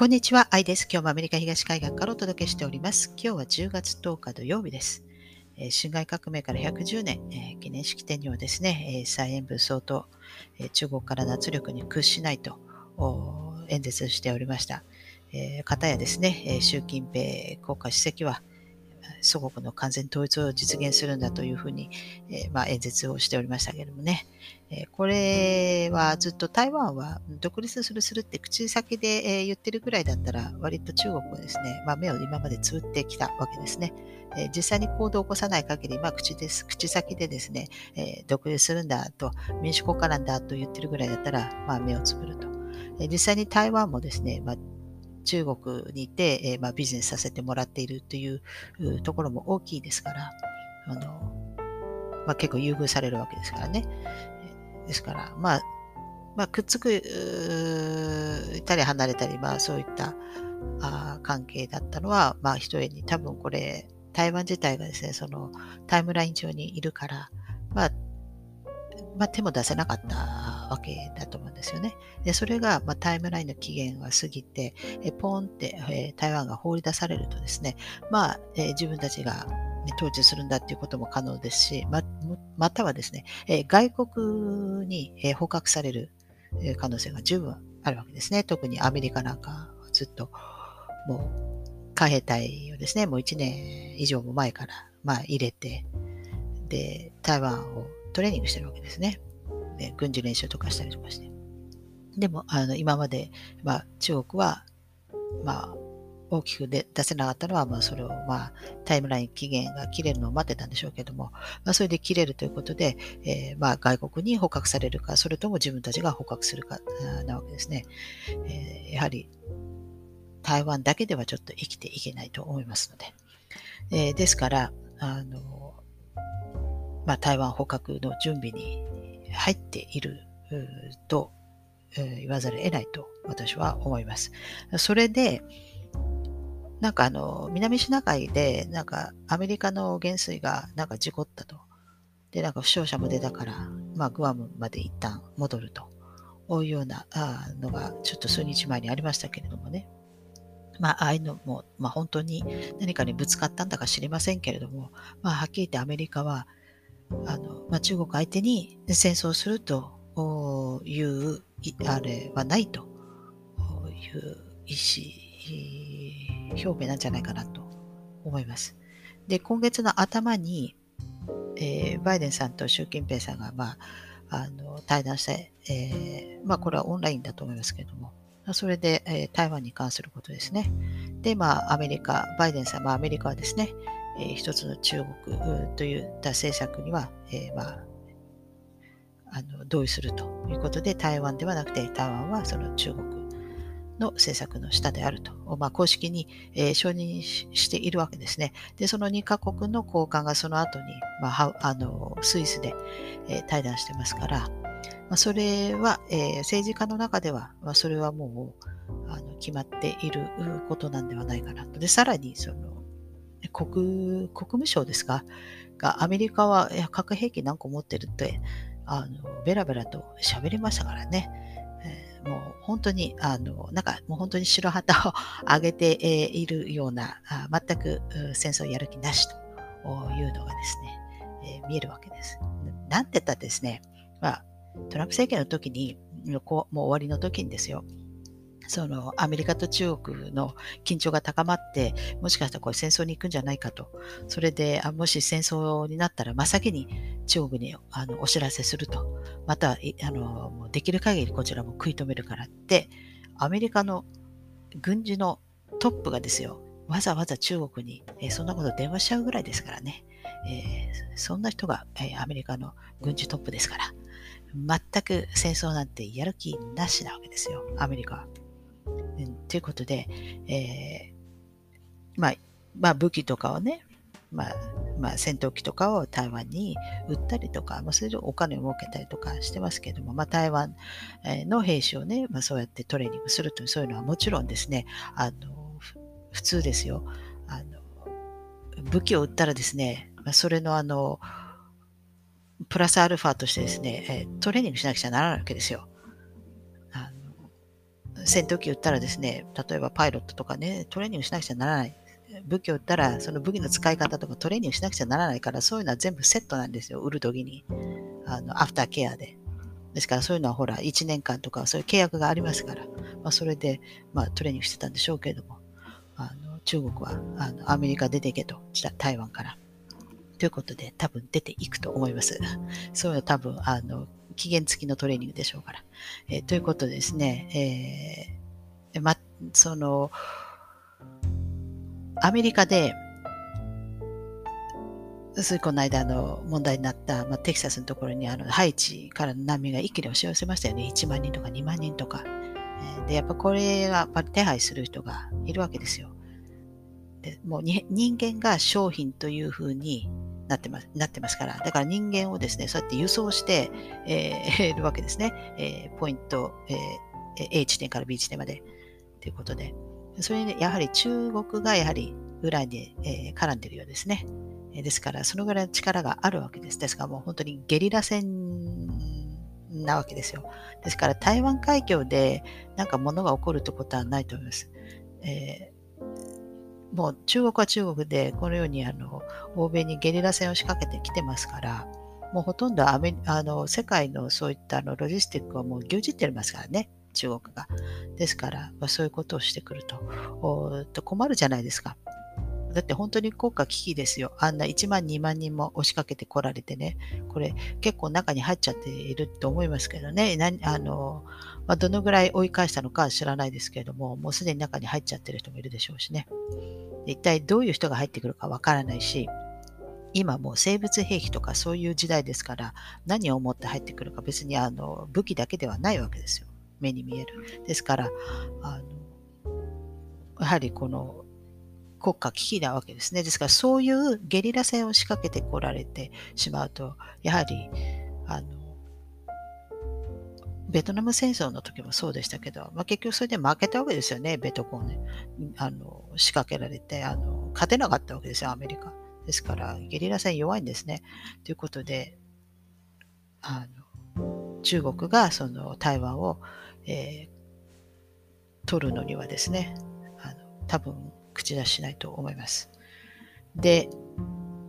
こんにちは、アイです。今日もアメリカ東海岸からお届けしております。今日は10月10日土曜日です。えー、辛亥革命から110年、えー、記念式典にはですね、えー、蔡英文総統、えー、中国からの圧力に屈しないと演説しておりました。えー、方やですね、え、習近平国家主席は、祖国の完全統一を実現するんだというふうに、えー、まあ、演説をしておりましたけれどもね、え、これはずっと台湾は独立するするって口先で、え、言ってるぐらいだったら割と中国はですね、まあ、目を今までつぶってきたわけですね。え実際に行動を起こさない限り、まあ、口です口先でですね、え独立するんだと民主国家なんだと言ってるぐらいだったら、まあ、目をつぶると。え実際に台湾もですね、まあ中国にいて、えー、まあ、ビジネスさせてもらっているというところも大きいですから、あのまあ、結構優遇されるわけですからね。ですから、まあ、まあ、くっつく、いたり離れたり、まあ、そういったあ関係だったのは、まあ、一重に多分これ、台湾自体がですね、そのタイムライン上にいるから、まあ、まあ、手も出せなかったわけだと思うんですよね。でそれが、まあ、タイムラインの期限が過ぎて、えポーンって、え台湾が放り出されるとですね、まあ、え自分たちが統治するんだっていうことも可能ですし、ままたはですね、え外国に、え捕獲される可能性が十分あるわけですね。特にアメリカなんかずっともう海兵隊をですね、もう1年以上も前から、まあ、入れて、で、台湾をトレーニングしてるわけですね。で軍事練習とかしたりとかして。でも、あの今まで、まあ、中国は、まあ、大きく出せなかったのは、まあ、それを、まあ、タイムライン期限が切れるのを待ってたんでしょうけども、まあ、それで切れるということで、えー、まあ、外国に捕獲されるか、それとも自分たちが捕獲するかなわけですね。えー、やはり、台湾だけではちょっと生きていけないと思いますので。えー、ですから、あの、まあ、台湾捕獲の準備に入っていると言わざるを得ないと私は思います。それで、なんかあの、南シナ海で、なんかアメリカの元帥がなんか事故ったと。で、なんか負傷者も出たから、まあ、グアムまで一旦戻ると。いうようなのが、ちょっと数日前にありましたけれどもね。まあ、ああいうのも、まあ、本当に何かにぶつかったんだか知りませんけれども、まあ、はっきり言ってアメリカは、あの、まあ、中国相手に戦争するというあれはないという意思表明なんじゃないかなと思います。で、今月の頭に、えー、バイデンさんと習近平さんが、まあ、あの対談して、えー、まあ、これはオンラインだと思いますけれども、それで、えー、台湾に関することですね。で、まあ、アメリカ、バイデンさん、まあ、アメリカはですね、えー、一つの中国といった政策には、えー、まあ、あの同意するということで、台湾ではなくて、台湾はその中国の政策の下であると、まあ、公式に、えー、承認しているわけですね。で、その2カ国の高官がその後に、まあ、あのスイスで、えー、対談してますから、まあ、それは、えー、政治家の中では、まあ、それはもうあの決まっていることなんではないかなと。で、さらにその国国務省ですか？がアメリカは核兵器何個持ってるってあのベラベラと喋りましたからね。えー、もう本当に、あの、なんかもう本当に白旗を上げているような、あ全く戦争やる気なしというのがですね、えー、見えるわけです。なんて言ったらですね、まあ、トランプ政権の時に、もう終わりの時にですよ、そのアメリカと中国の緊張が高まって、もしかしたらこれ戦争に行くんじゃないかと。それであ、もし戦争になったら真っ先に中国にあのお知らせすると。また、あのできる限りこちらも食い止めるからって、アメリカの軍事のトップがですよ、わざわざ中国に、えー、そんなこと電話しちゃうぐらいですからね。えー、そんな人が、えー、アメリカの軍事トップですから。全く戦争なんてやる気なしなわけですよ、アメリカは。ということで、えー、まあ、まあ、武器とかをね、まあ、まあ、戦闘機とかを台湾に売ったりとか、まあ、それでお金を儲けたりとかしてますけども、まあ、台湾の兵士をね、まあ、そうやってトレーニングするという、そういうのはもちろんですね、あの、普通ですよ。あの、武器を売ったらですね、まあ、それのあの、プラスアルファとしてですね、トレーニングしなくちゃならないわけですよ。戦闘機撃ったらですね、例えばパイロットとかね、トレーニングしなくちゃならない。武器を撃ったら、その武器の使い方とかトレーニングしなくちゃならないから、そういうのは全部セットなんですよ、売るときに。あの、アフターケアで。ですからそういうのはほら、1年間とかそういう契約がありますから、まあ、それで、まあ、トレーニングしてたんでしょうけれども、あの中国はあのアメリカ出ていけと、台湾から。ということで、多分出ていくと思います。そういうの多分、あの、期限付きのトレーニングでしょうから。えー、ということでですね、えー、ま、その、アメリカで、ついこの間の問題になった、まあ、テキサスのところにあのハイチからの難民が一気に押し寄せましたよね。1万人とか2万人とか。えー、で、やっぱこれがやっぱ手配する人がいるわけですよ。でもう人間が商品というふうになってますなってますから、だから人間をですね、そうやって輸送して、えー、るわけですね。えー、ポイント、えー、A 地点から B 地点までということで。それに、ね、やはり中国がやはり裏に、えー、絡んでるようですね。ですから、そのぐらいの力があるわけです。ですから、もう本当にゲリラ戦なわけですよ。ですから、台湾海峡でなんか物が起こるってことはないと思います。えー、もう中国は中国で、このようにあの欧米にゲリラ戦を仕掛けてきてますから、もうほとんどアメあの世界のそういったあのロジスティックはもう牛耳ってますからね、中国が。ですから、まあ、そういうことをしてくるとと困るじゃないですか。だって本当に国家危機ですよ。あんな1万2万人も押しかけてこられてね。これ結構中に入っちゃっていると思いますけどね。あのまあ、どのぐらい追い返したのかは知らないですけれども、もうすでに中に入っちゃってる人もいるでしょうしね。一体どういう人が入ってくるかわからないし、今もう生物兵器とかそういう時代ですから、何を思って入ってくるか別にあの武器だけではないわけですよ。目に見える。ですから、あのやはりこの国家危機なわけですね。ですからそういうゲリラ戦を仕掛けてこられてしまうと、やはり、あの、ベトナム戦争の時もそうでしたけど、まあ、結局それで負けたわけですよね、ベトコンね。あの、仕掛けられて、あの、勝てなかったわけですよ、アメリカ。ですから、ゲリラ戦弱いんですね。ということで、あの、中国がその台湾を、えー、取るのにはですね、あの多分口出ししないと思います。で、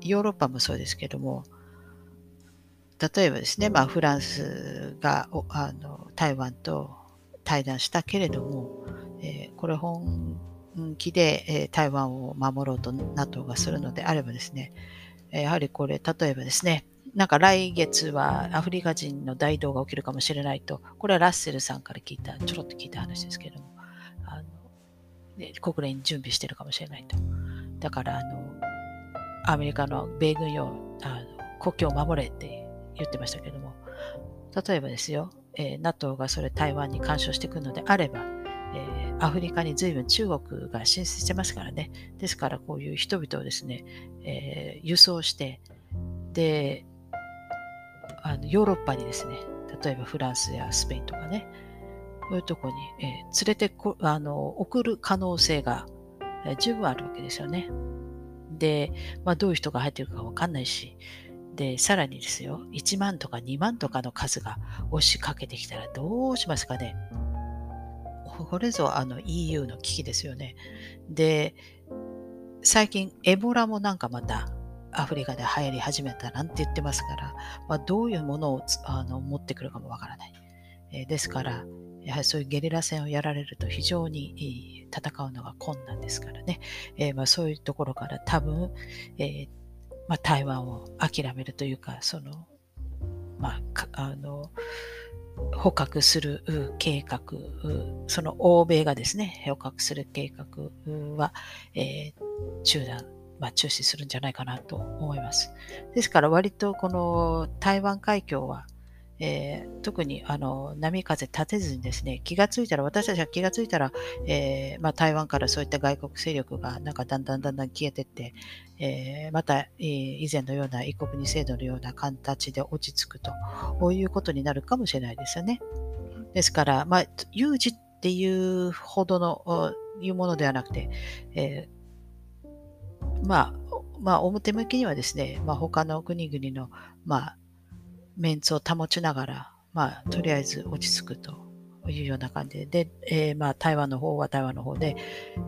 ヨーロッパもそうですけども、例えばですね、まあ、フランスがあの台湾と対談したけれども、えー、これ本気で、えー、台湾を守ろうと NATO がするのであればですね、やはりこれ、例えばですね、なんか来月はアフリカ人の大動が起きるかもしれないと、これはラッセルさんから聞いた、ちょろっと聞いた話ですけれども、国連に準備してるかもしれないと。だからあのアメリカの米軍よあの国境を守れって言ってましたけども例えばですよ、えー、NATO がそれ台湾に干渉してくるのであれば、えー、アフリカに随分中国が進出してますからねですからこういう人々をですね、えー、輸送してであのヨーロッパにですね例えばフランスやスペインとかねそういうとこに、えー、連れてこあの送る可能性が、えー、十分あるわけですよね。で、まあ、どういう人が入ってるかわかんないし、で、さらにですよ、1万とか2万とかの数が押しかけてきたらどうしますかね。これぞあの EU の危機ですよね。で、最近エボラもなんかまたアフリカで流行り始めたなんて言ってますから、まあ、どういうものをあの持ってくるかもわからない。えー、ですから、やはりそういうゲリラ戦をやられると非常に戦うのが困難ですからね、えー、まあ、そういうところから多分、えー、まあ、台湾を諦めるというかその、まあ、あの捕獲する計画その欧米がですね捕獲する計画は、えー、中断まあ、中止するんじゃないかなと思います。ですから割とこの台湾海峡はえー、特にあの波風立てずにですね、気がついたら、私たちが気がついたら、えー、まあ、台湾からそういった外国勢力がなんかだんだんだんだん消えていって、えー、また、え以前のような異国二制度のような形で落ち着くと、こういうことになるかもしれないですよね。ですから、まあ、有事っていうほどのいうものではなくて、えまあ、まあ、表向きにはですね、まあ、他の国々の、まあ、メンツを保ちながら、まあ、とりあえず落ち着くというような感じで、でえー、まあ、台湾の方は台湾の方で、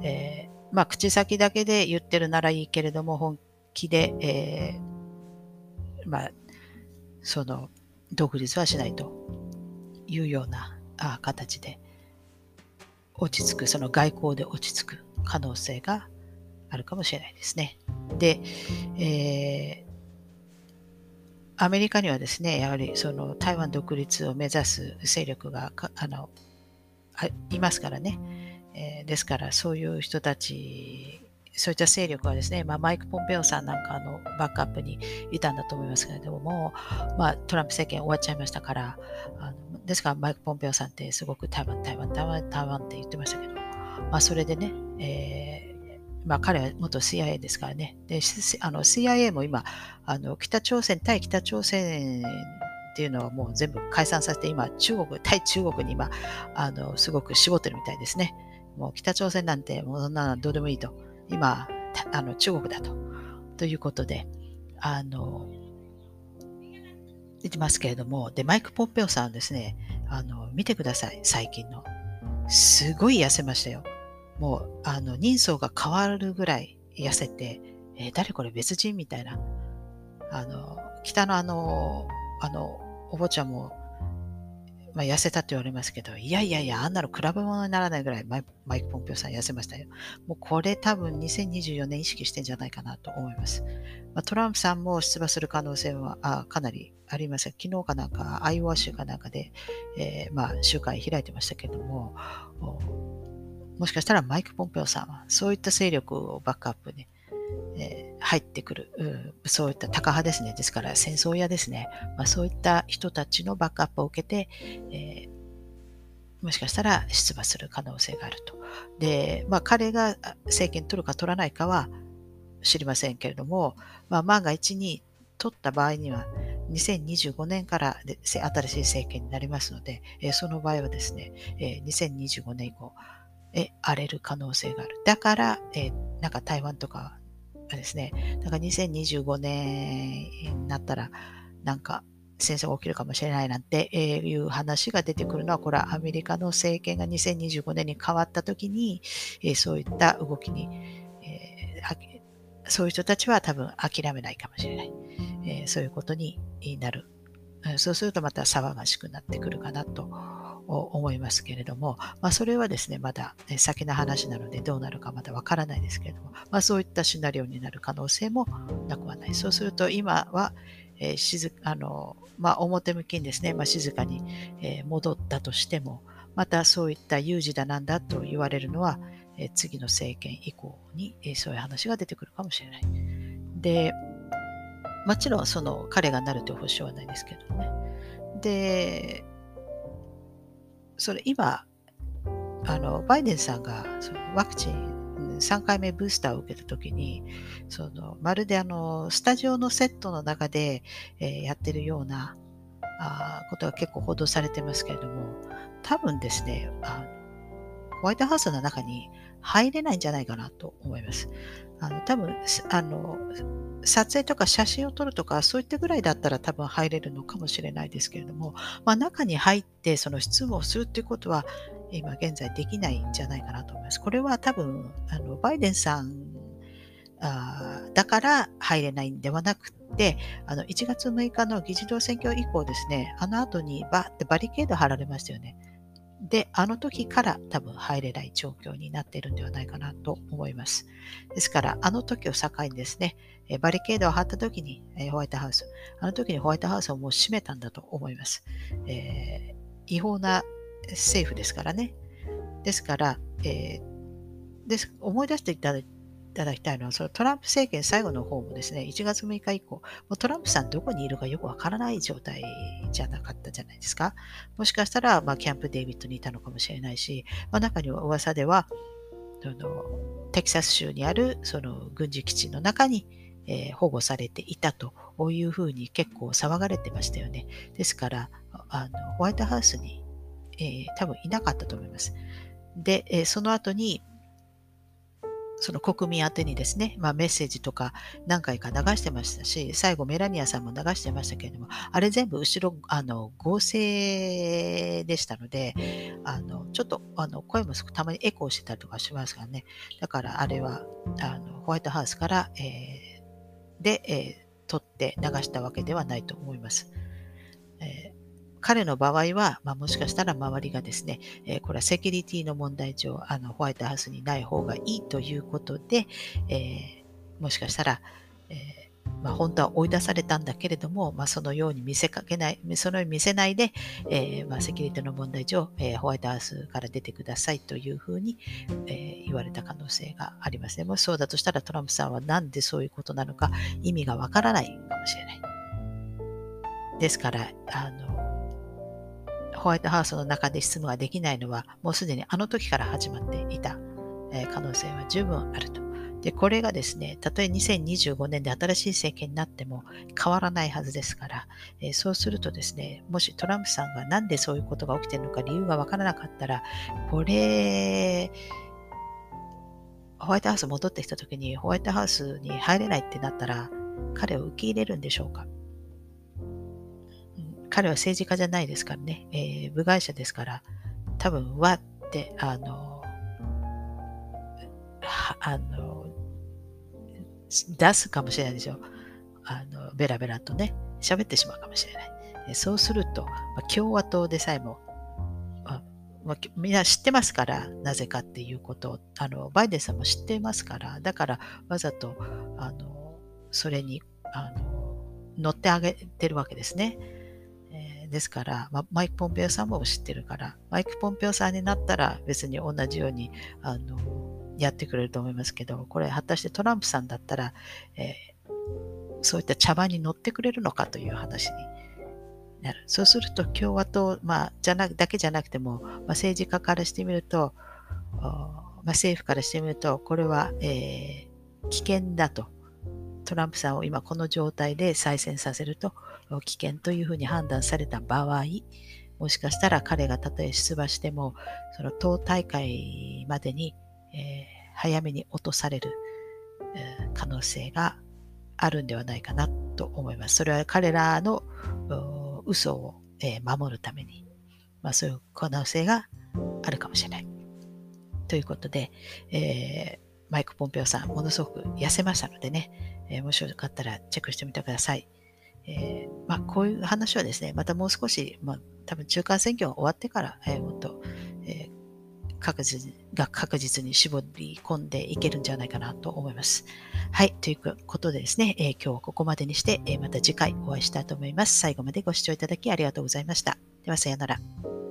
えー、まあ、口先だけで言ってるならいいけれども、本気で、えー、まあ、その、独立はしないというようなあ形で落ち着く、その外交で落ち着く可能性があるかもしれないですね。で、えー、アメリカにはですね、やはりその台湾独立を目指す勢力があのいますからね、えー、ですからそういう人たちそういった勢力はですね、まあ、マイク・ポンペオさんなんかのバックアップにいたんだと思いますけれども、まあ、トランプ政権終わっちゃいましたから、あのですからマイク・ポンペオさんってすごく台湾、台湾、台湾、台湾って言ってましたけど、まあ、それでね、えー、まあ、彼は元 CIA ですからね、であの CIA も今あの、北朝鮮、対北朝鮮っていうのはもう全部解散させて、今、中国、対中国に今、あのすごく絞ってるみたいですね。もう北朝鮮なんて、もうそんなのどうでもいいと。今、あの中国だと。ということで、あの、言ってますけれども、で、マイク・ポンペオさんですね、あの、見てください、最近の。すごい痩せましたよ。もう、あの、人相が変わるぐらい痩せて、えー、誰これ別人みたいな。あの、北のあの、あの、お坊ちゃんもまあ、痩せたって言われますけど、いやいやいや、あんなの比べ物にならないぐらいマイマイク・ポンピオさん痩せましたよ。もうこれ多分2024年意識してんじゃないかなと思います。まあ、トランプさんも出馬する可能性はあかなりあります。昨日かなんか、アイオワ州かなんかで、えー、まあ、集会開いてましたけども、もしかしたらマイク・ポンペオさんはそういった勢力をバックアップに、えー、入ってくる、うん、そういったタカ派ですね。ですから戦争屋ですね。まあ、そういった人たちのバックアップを受けて、えー、もしかしたら出馬する可能性があると。で、まあ、彼が政権取るか取らないかは知りませんけれども、まあ、万が一に取った場合には、2025年から新しい政権になりますので、え、その場合はですね、え、2025年以降、え荒れる可能性がある。だから、え、なんか台湾とかですね、だか2025年になったら、なんか戦争が起きるかもしれないなんていう話が出てくるのは、これはアメリカの政権が2025年に変わった時に、そういった動きに、そういう人たちは多分諦めないかもしれない。そういうことになる。そうするとまた騒がしくなってくるかなと思いますけれども、まあ、それはですね、まだ先の話なのでどうなるかまだわからないですけれども、まあ、そういったシナリオになる可能性もなくはない。そうすると今は、えー、静あのまあ、表向きにですね、まあ、静かに、え、戻ったとしても、またそういった有事だなんだと言われるのは、え、次の政権以降に、えそういう話が出てくるかもしれない。で、もちろんその彼がなるという保証はないですけどね。で、それ今、あのバイデンさんがそのワクチン3回目ブースターを受けた時に、そのまるであのスタジオのセットの中で、えー、やってるようなあことが結構報道されてますけれども、多分ですねあ、ホワイトハウスの中に入れないんじゃないかなと思います。あの多分あの撮影とか写真を撮るとかそういったぐらいだったら多分入れるのかもしれないですけれども、まあ、中に入ってその質問をするっていうことは今現在できないんじゃないかなと思います。これは多分あのバイデンさんあだから入れないんではなくてあの1月6日の議事堂選挙以降ですねあの後にバってバリケード張られましたよね。で、あの時から多分入れない状況になっているんではないかなと思います。ですから、あの時を境にですね、バリケードを張った時にホワイトハウス、あの時にホワイトハウスをもう閉めたんだと思います。えー、違法な政府ですからね。ですから、えー、です思い出していただいただきたいのは、そのトランプ政権最後の方もですね、1月6日以降、もうトランプさんどこにいるかよくわからない状態じゃなかったじゃないですか。もしかしたら、まあ、キャンプ・デイビッドにいたのかもしれないし、まあ、中には噂では、そのテキサス州にあるその軍事基地の中に、えー、保護されていたというふうに結構騒がれてましたよね。ですから、あのホワイトハウスに、えー、多分いなかったと思います。で、えー、その後に、その国民宛てにですね、まあ、メッセージとか何回か流してましたし、最後メラニアさんも流してましたけれども、あれ全部後ろ、あの、合成でしたので、あの、ちょっと、あの、声もたまにエコーしてたりとかしますからね。だからあれは、あの、ホワイトハウスから、えー、で、えー、撮って流したわけではないと思います。えー彼の場合は、まあ、もしかしたら周りがですね、えー、これはセキュリティの問題上、あのホワイトハウスにない方がいいということで、えー、もしかしたら、えー、まあ、本当は追い出されたんだけれども、まあ、そのように見せかけない、そのように見せないで、えまあ、セキュリティの問題上、えホワイトハウスから出てくださいというふうに、え言われた可能性がありますね。もしそうだとしたらトランプさんはなんでそういうことなのか意味がわからないかもしれない。ですから、あのホワイトハウスの中で質問ができないのは、もうすでにあの時から始まっていた、え可能性は十分あると。で、これがですね、たとえ2025年で新しい政権になっても変わらないはずですから、えー、そうするとですね、もしトランプさんがなんでそういうことが起きてるのか理由がわからなかったら、これ、ホワイトハウス戻ってきた時にホワイトハウスに入れないってなったら、彼を受け入れるんでしょうか？彼は政治家じゃないですからね、えー、部外者ですから、多分、わって、あの、あの、出すかもしれないでしょ。あの、ベラベラとね、喋ってしまうかもしれない。そうすると、ま、共和党でさえも、まあ、みんな知ってますから、なぜかっていうことを、あの、バイデンさんも知ってますから、だからわざと、あの、それに、あの、乗ってあげてるわけですね。ですから、まあ、マイク・ポンペオさんも知ってるから、マイク・ポンペオさんになったら別に同じようにあのやってくれると思いますけど、これ果たしてトランプさんだったら、えー、そういった茶番に乗ってくれるのかという話になる。そうすると共和党、まあ、じゃなだけじゃなくても、まあ、政治家からしてみると、まあ、政府からしてみると、これは、えー、危険だと。トランプさんを今この状態で再選させると危険というふうに判断された場合、もしかしたら彼がたとえ出馬しても、その党大会までに、えー、早めに落とされる、えー、可能性があるんではないかなと思います。それは彼らの嘘を、えー、守るために、まあ、そういう可能性があるかもしれない。ということで、え、マイク・ポンペオさん、ものすごく痩せましたのでね、え、もしよかったらチェックしてみてください。えー、まあ、こういう話はですね、またもう少し、まあ、多分中間選挙が終わってから、えー、もっと、えー、確実が確実に絞り込んでいけるんじゃないかなと思います。はい。ということでですね、えー、今日はここまでにして、えー、また次回お会いしたいと思います。最後までご視聴いただきありがとうございました。では、さようなら。